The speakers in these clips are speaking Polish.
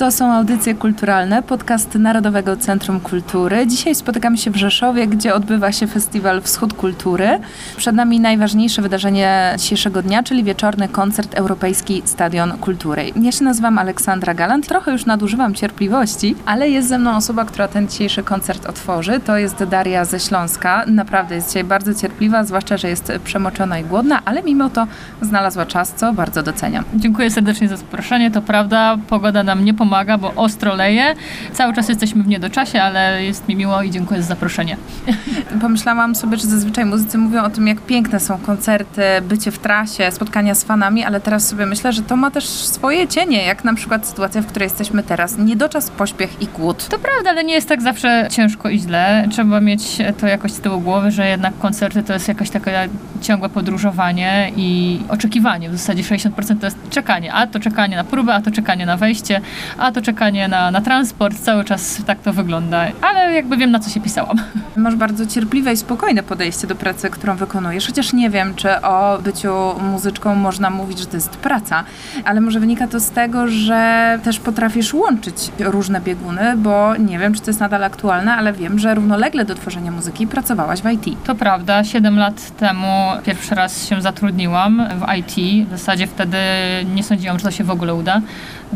To są audycje kulturalne, podcast Narodowego Centrum Kultury. Dzisiaj spotykamy się w Rzeszowie, gdzie odbywa się festiwal Wschód Kultury. Przed nami najważniejsze wydarzenie dzisiejszego dnia, czyli wieczorny koncert Europejski Stadion Kultury. Ja się nazywam Aleksandra Galant. Trochę już nadużywam cierpliwości, ale jest ze mną osoba, która ten dzisiejszy koncert otworzy. To jest Daria ze Śląska. Naprawdę jest dzisiaj bardzo cierpliwa, zwłaszcza, że jest przemoczona i głodna, ale mimo to znalazła czas, co bardzo doceniam. Dziękuję serdecznie za zaproszenie. To prawda, pogoda nam nie pomaga pomaga, bo ostro leje. Cały czas jesteśmy w niedoczasie, ale jest mi miło i dziękuję za zaproszenie. Pomyślałam sobie, że zazwyczaj muzycy mówią o tym, jak piękne są koncerty, bycie w trasie, spotkania z fanami, ale teraz sobie myślę, że to ma też swoje cienie, jak na przykład sytuacja, w której jesteśmy teraz. Niedoczas, pośpiech i głód. To prawda, ale nie jest tak zawsze ciężko i źle. Trzeba mieć to jakoś z tyłu głowy, że jednak koncerty to jest jakaś takie ciągłe podróżowanie i oczekiwanie. W zasadzie 60% to jest czekanie. A to czekanie na próbę, a to czekanie na wejście, a to czekanie na, na transport. Cały czas tak to wygląda. Ale jakby wiem, na co się pisałam. Masz bardzo cierpliwe i spokojne podejście do pracy, którą wykonujesz. Chociaż nie wiem, czy o byciu muzyczką można mówić, że to jest praca. Ale może wynika to z tego, że też potrafisz łączyć różne bieguny, bo nie wiem, czy to jest nadal aktualne, ale wiem, że równolegle do tworzenia muzyki pracowałaś w IT. To prawda. Siedem lat temu pierwszy raz się zatrudniłam w IT. W zasadzie wtedy nie sądziłam, że to się w ogóle uda.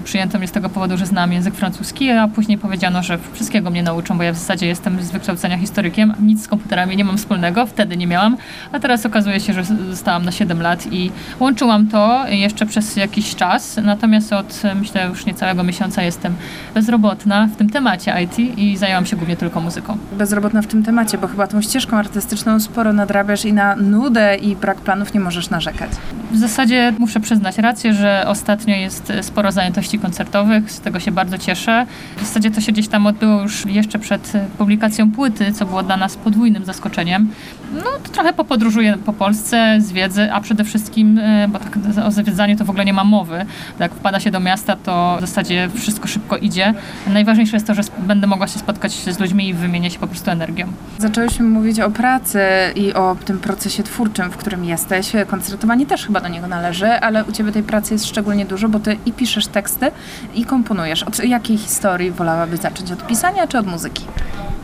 Przyjęto mnie z tego powodu, że znam język francuski, a później powiedziano, że wszystkiego mnie nauczą, bo ja w zasadzie jestem z wykształcenia historykiem. Nic z komputerami nie mam wspólnego, wtedy nie miałam, a teraz okazuje się, że zostałam na 7 lat i łączyłam to jeszcze przez jakiś czas. Natomiast od myślę już niecałego miesiąca jestem bezrobotna w tym temacie IT i zajęłam się głównie tylko muzyką. Bezrobotna w tym temacie, bo chyba tą ścieżką artystyczną sporo nadrabiasz i na nudę i brak planów nie możesz narzekać. W zasadzie muszę przyznać rację, że ostatnio jest sporo zajętości koncertowych, z tego się bardzo cieszę. W zasadzie to się gdzieś tam odbyło już jeszcze przed publikacją płyty, co było dla nas podwójnym zaskoczeniem. No to trochę popodróżuję po Polsce, zwiedzę, a przede wszystkim, e, bo tak o zwiedzaniu to w ogóle nie ma mowy. Jak wpada się do miasta, to w zasadzie wszystko szybko idzie. Najważniejsze jest to, że będę mogła się spotkać z ludźmi i wymieniać się po prostu energią. Zaczęłyśmy mówić o pracy i o tym procesie twórczym, w którym jesteś. Koncertowanie też chyba do niego należy, ale u Ciebie tej pracy jest szczególnie dużo, bo Ty i piszesz teksty, i komponujesz. Od jakiej historii wolałabyś zacząć? Od pisania czy od muzyki?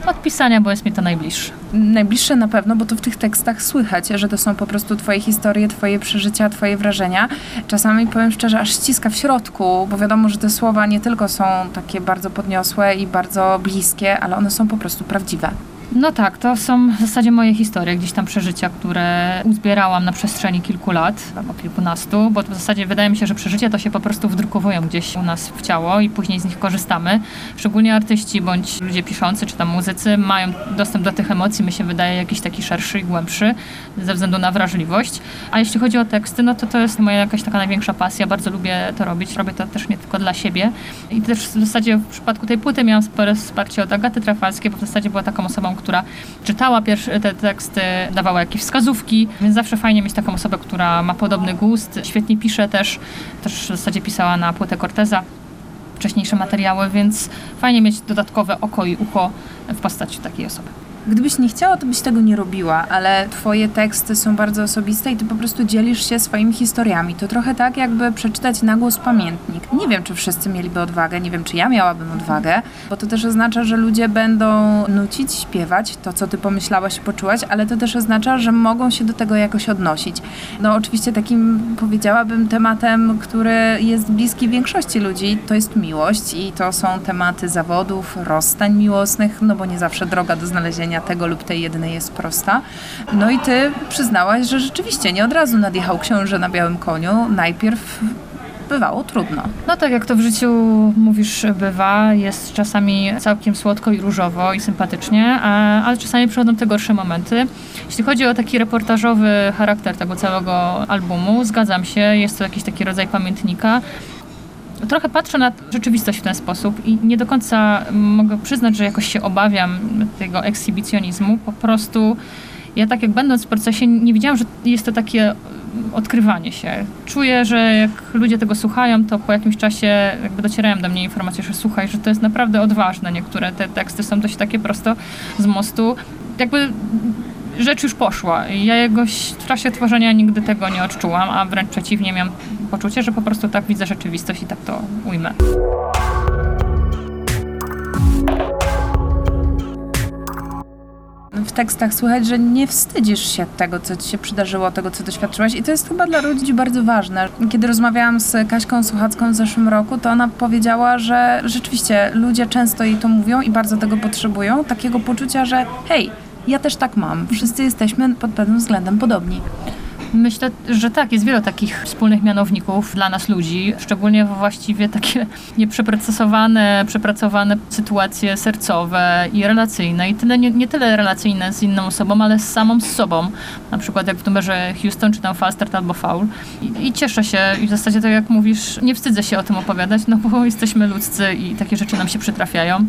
Od pisania, bo jest mi to najbliższe. Najbliższe na pewno, bo to w tych tekstach słychać, że to są po prostu Twoje historie, Twoje przeżycia, Twoje wrażenia. Czasami powiem szczerze, aż ściska w środku, bo wiadomo, że te słowa nie tylko są takie bardzo podniosłe i bardzo bliskie, ale one są po prostu prawdziwe. No tak, to są w zasadzie moje historie, gdzieś tam przeżycia, które uzbierałam na przestrzeni kilku lat, albo kilkunastu, bo w zasadzie wydaje mi się, że przeżycia to się po prostu wdrukowują gdzieś u nas w ciało i później z nich korzystamy. Szczególnie artyści bądź ludzie piszący, czy tam muzycy mają dostęp do tych emocji, mi się wydaje jakiś taki szerszy i głębszy ze względu na wrażliwość. A jeśli chodzi o teksty, no to to jest moja jakaś taka największa pasja, bardzo lubię to robić, robię to też nie tylko dla siebie. I też w zasadzie w przypadku tej płyty miałam spore wsparcie od Agaty Trafalskiej, bo w zasadzie była taką osobą, która czytała pierwsze te teksty, dawała jakieś wskazówki, więc zawsze fajnie mieć taką osobę, która ma podobny gust, świetnie pisze też, też w zasadzie pisała na płytę Corteza wcześniejsze materiały, więc fajnie mieć dodatkowe oko i ucho w postaci takiej osoby. Gdybyś nie chciała, to byś tego nie robiła, ale twoje teksty są bardzo osobiste i ty po prostu dzielisz się swoimi historiami. To trochę tak, jakby przeczytać na głos pamiętnik. Nie wiem, czy wszyscy mieliby odwagę, nie wiem, czy ja miałabym odwagę, bo to też oznacza, że ludzie będą nucić, śpiewać to, co ty pomyślałaś i poczułaś, ale to też oznacza, że mogą się do tego jakoś odnosić. No oczywiście takim, powiedziałabym, tematem, który jest bliski większości ludzi, to jest miłość i to są tematy zawodów, rozstań miłosnych, no bo nie zawsze droga do znalezienia tego lub tej jednej jest prosta. No i ty przyznałaś, że rzeczywiście nie od razu nadjechał książę na białym koniu. Najpierw bywało trudno. No tak jak to w życiu mówisz bywa, jest czasami całkiem słodko i różowo i sympatycznie, ale czasami przychodzą te gorsze momenty. Jeśli chodzi o taki reportażowy charakter tego całego albumu, zgadzam się, jest to jakiś taki rodzaj pamiętnika, trochę patrzę na rzeczywistość w ten sposób i nie do końca mogę przyznać, że jakoś się obawiam tego ekshibicjonizmu. Po prostu ja tak jak będąc w procesie nie widziałam, że jest to takie odkrywanie się. Czuję, że jak ludzie tego słuchają, to po jakimś czasie jakby docierają do mnie informacje, że słuchaj, że to jest naprawdę odważne. Niektóre te teksty są dość takie prosto z mostu. Jakby rzecz już poszła. Ja jakoś w czasie tworzenia nigdy tego nie odczułam, a wręcz przeciwnie, miałam poczucie, że po prostu tak widzę rzeczywistość i tak to ujmę. W tekstach słychać, że nie wstydzisz się tego, co ci się przydarzyło, tego, co doświadczyłaś i to jest chyba dla ludzi bardzo ważne. Kiedy rozmawiałam z Kaśką Słuchacką w zeszłym roku, to ona powiedziała, że rzeczywiście ludzie często jej to mówią i bardzo tego potrzebują, takiego poczucia, że hej, ja też tak mam, wszyscy jesteśmy pod pewnym względem podobni. Myślę, że tak, jest wiele takich wspólnych mianowników dla nas ludzi, szczególnie właściwie takie nieprzeprocesowane, przepracowane sytuacje sercowe i relacyjne. I tyle, nie, nie tyle relacyjne z inną osobą, ale z samą z sobą. Na przykład jak w numerze Houston czytam Falstart albo Foul. I, I cieszę się i w zasadzie tak jak mówisz, nie wstydzę się o tym opowiadać, no bo jesteśmy ludzcy i takie rzeczy nam się przytrafiają.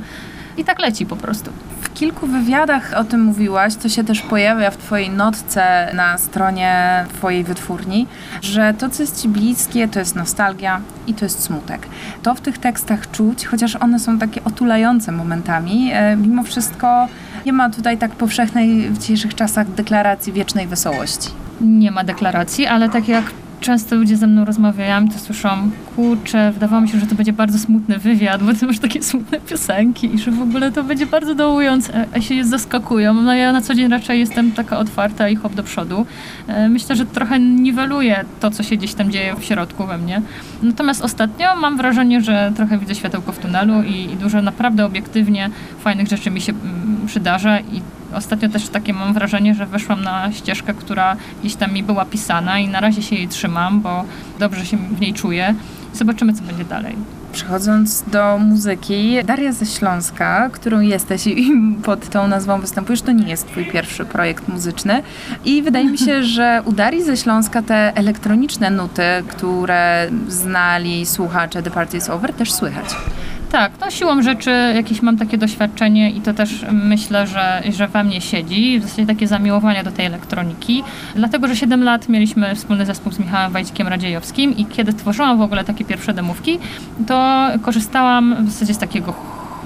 I tak leci po prostu. W kilku wywiadach o tym mówiłaś, to się też pojawia w Twojej notce na stronie Twojej wytwórni, że to, co jest Ci bliskie, to jest nostalgia i to jest smutek. To w tych tekstach czuć, chociaż one są takie otulające momentami, e, mimo wszystko nie ma tutaj tak powszechnej w dzisiejszych czasach deklaracji wiecznej wesołości. Nie ma deklaracji, ale tak jak często ludzie ze mną rozmawiają, to słyszą, kurczę, wydawało mi się, że to będzie bardzo smutny wywiad, bo ty masz takie smutne piosenki i że w ogóle to będzie bardzo dołujące, a się zaskakują. No ja na co dzień raczej jestem taka otwarta i hop do przodu. E, Myślę, że trochę niweluje to, co się gdzieś tam dzieje w środku we mnie. Natomiast ostatnio mam wrażenie, że trochę widzę światełko w tunelu i, i dużo naprawdę obiektywnie fajnych rzeczy mi się mm, przydarza i Ostatnio też takie mam wrażenie, że weszłam na ścieżkę, która gdzieś tam mi była pisana i na razie się jej trzymam, bo dobrze się w niej czuję. Zobaczymy, co będzie dalej. Przechodząc do muzyki, Daria ze Śląska, którą jesteś i pod tą nazwą występujesz, to nie jest twój pierwszy projekt muzyczny. I wydaje mi się, że u Darii ze Śląska te elektroniczne nuty, które znali słuchacze The Party is Over, też słychać. Tak, no siłą rzeczy jakieś mam takie doświadczenie i to też myślę, że, że we mnie siedzi, w zasadzie takie zamiłowanie do tej elektroniki, dlatego, że 7 lat mieliśmy wspólny zespół z Michałem Wajdzikiem Radziejowskim i kiedy tworzyłam w ogóle takie pierwsze demówki, to korzystałam w zasadzie z takiego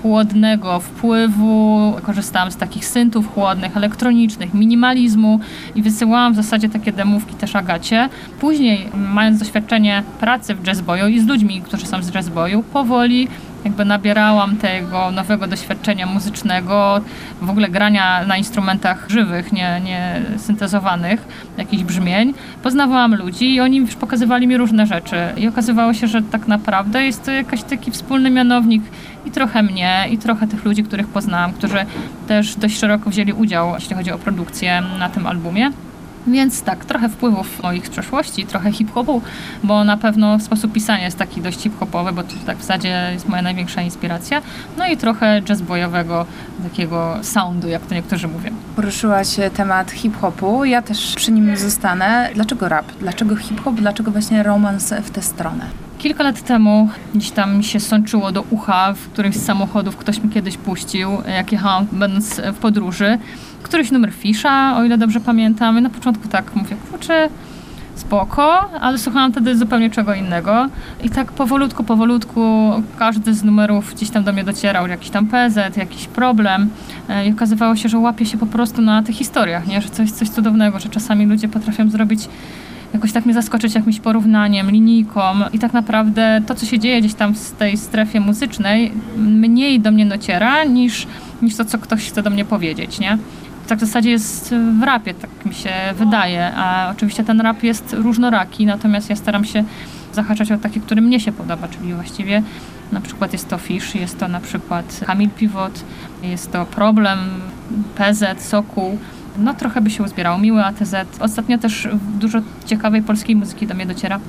chłodnego wpływu, korzystałam z takich syntów chłodnych, elektronicznych, minimalizmu i wysyłałam w zasadzie takie demówki też Agacie. Później, mając doświadczenie pracy w jazzboju i z ludźmi, którzy są z jazzboju, powoli jakby nabierałam tego nowego doświadczenia muzycznego, w ogóle grania na instrumentach żywych, nie, nie syntezowanych, jakichś brzmień. Poznawałam ludzi i oni już pokazywali mi różne rzeczy. I okazywało się, że tak naprawdę jest to jakiś taki wspólny mianownik i trochę mnie, i trochę tych ludzi, których poznałam, którzy też dość szeroko wzięli udział, jeśli chodzi o produkcję na tym albumie. Więc tak, trochę wpływów moich z przeszłości, trochę hip-hopu, bo na pewno sposób pisania jest taki dość hip-hopowy, bo to tak w zasadzie jest moja największa inspiracja. No i trochę jazzboyowego takiego soundu, jak to niektórzy mówią. Poruszyłaś temat hip-hopu, ja też przy nim zostanę. Dlaczego rap? Dlaczego hip-hop? Dlaczego właśnie romans w tę stronę? Kilka lat temu gdzieś tam mi się sączyło do ucha w którymś z samochodów, ktoś mi kiedyś puścił, jak jechałam będąc w podróży. Któryś numer Fisza, o ile dobrze pamiętam. I na początku tak mówię, kurczę, spoko, ale słuchałam wtedy zupełnie czego innego. I tak powolutku, powolutku każdy z numerów gdzieś tam do mnie docierał, jakiś tam PZ, jakiś problem. E, I okazywało się, że łapie się po prostu na tych historiach, nie? że coś, coś cudownego, że czasami ludzie potrafią zrobić jakoś tak mnie zaskoczyć jakimś porównaniem, linijką i tak naprawdę to, co się dzieje gdzieś tam w tej strefie muzycznej, mniej do mnie dociera niż, niż to, co ktoś chce do mnie powiedzieć, nie? Tak w zasadzie jest w rapie, tak mi się wydaje, a oczywiście ten rap jest różnoraki, natomiast ja staram się zahaczać o taki, który mnie się podoba, czyli właściwie na przykład jest to Fish, jest to na przykład Kamil Pivot, jest to Problem, PZ, Sokół, no trochę by się uzbierało. Miły ATZ. Ostatnio też dużo ciekawej polskiej muzyki do mnie dociera.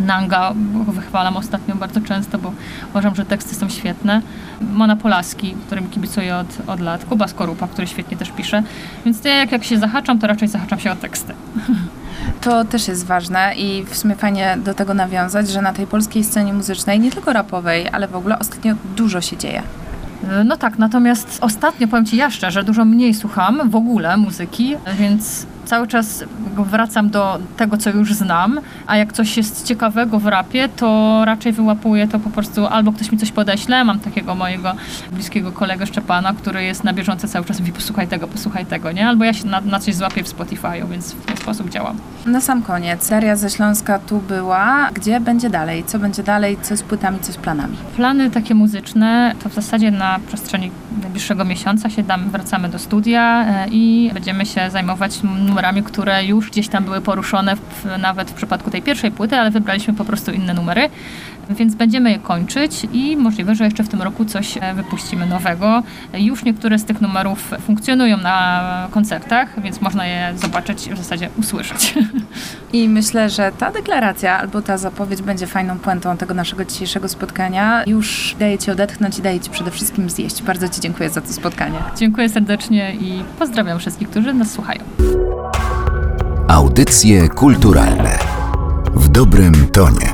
Nanga, bo wychwalam ostatnio bardzo często, bo uważam, że teksty są świetne. Mona Polaski, którym kibicuję od, od lat. Kuba Skorupa, który świetnie też pisze. Więc ja jak, jak się zahaczam, to raczej zahaczam się o teksty. To też jest ważne i w sumie fajnie do tego nawiązać, że na tej polskiej scenie muzycznej, nie tylko rapowej, ale w ogóle ostatnio dużo się dzieje. No tak, natomiast ostatnio powiem Ci ja szczerze, dużo mniej słucham w ogóle muzyki, więc cały czas wracam do tego, co już znam, a jak coś jest ciekawego w rapie, to raczej wyłapuję to po prostu albo ktoś mi coś podeśle, mam takiego mojego bliskiego kolegę Szczepana, który jest na bieżąco cały czas mówi posłuchaj tego, posłuchaj tego, nie? Albo ja się na, na coś złapię w Spotify'u, więc w ten sposób działam. Na sam koniec, seria ze Śląska tu była. Gdzie będzie dalej? Co będzie dalej? Co z płytami, co z planami? Plany takie muzyczne to w zasadzie na przestrzeni najbliższego miesiąca się dam, wracamy do studia e, i będziemy się zajmować numerami, które już gdzieś tam były poruszone w, nawet w przypadku tej pierwszej płyty, ale wybraliśmy po prostu inne numery. Więc będziemy je kończyć i możliwe, że jeszcze w tym roku coś e, wypuścimy nowego. Już niektóre z tych numerów funkcjonują na koncertach, więc można je zobaczyć, w zasadzie usłyszeć. I myślę, że ta deklaracja albo ta zapowiedź będzie fajną puentą tego naszego dzisiejszego spotkania. Już daje Ci odetchnąć i daje Ci przede wszystkim zjeść. Bardzo Ci dziękuję za to spotkanie. Dziękuję serdecznie i pozdrawiam wszystkich, którzy nas słuchają. Audycje kulturalne w dobrym tonie.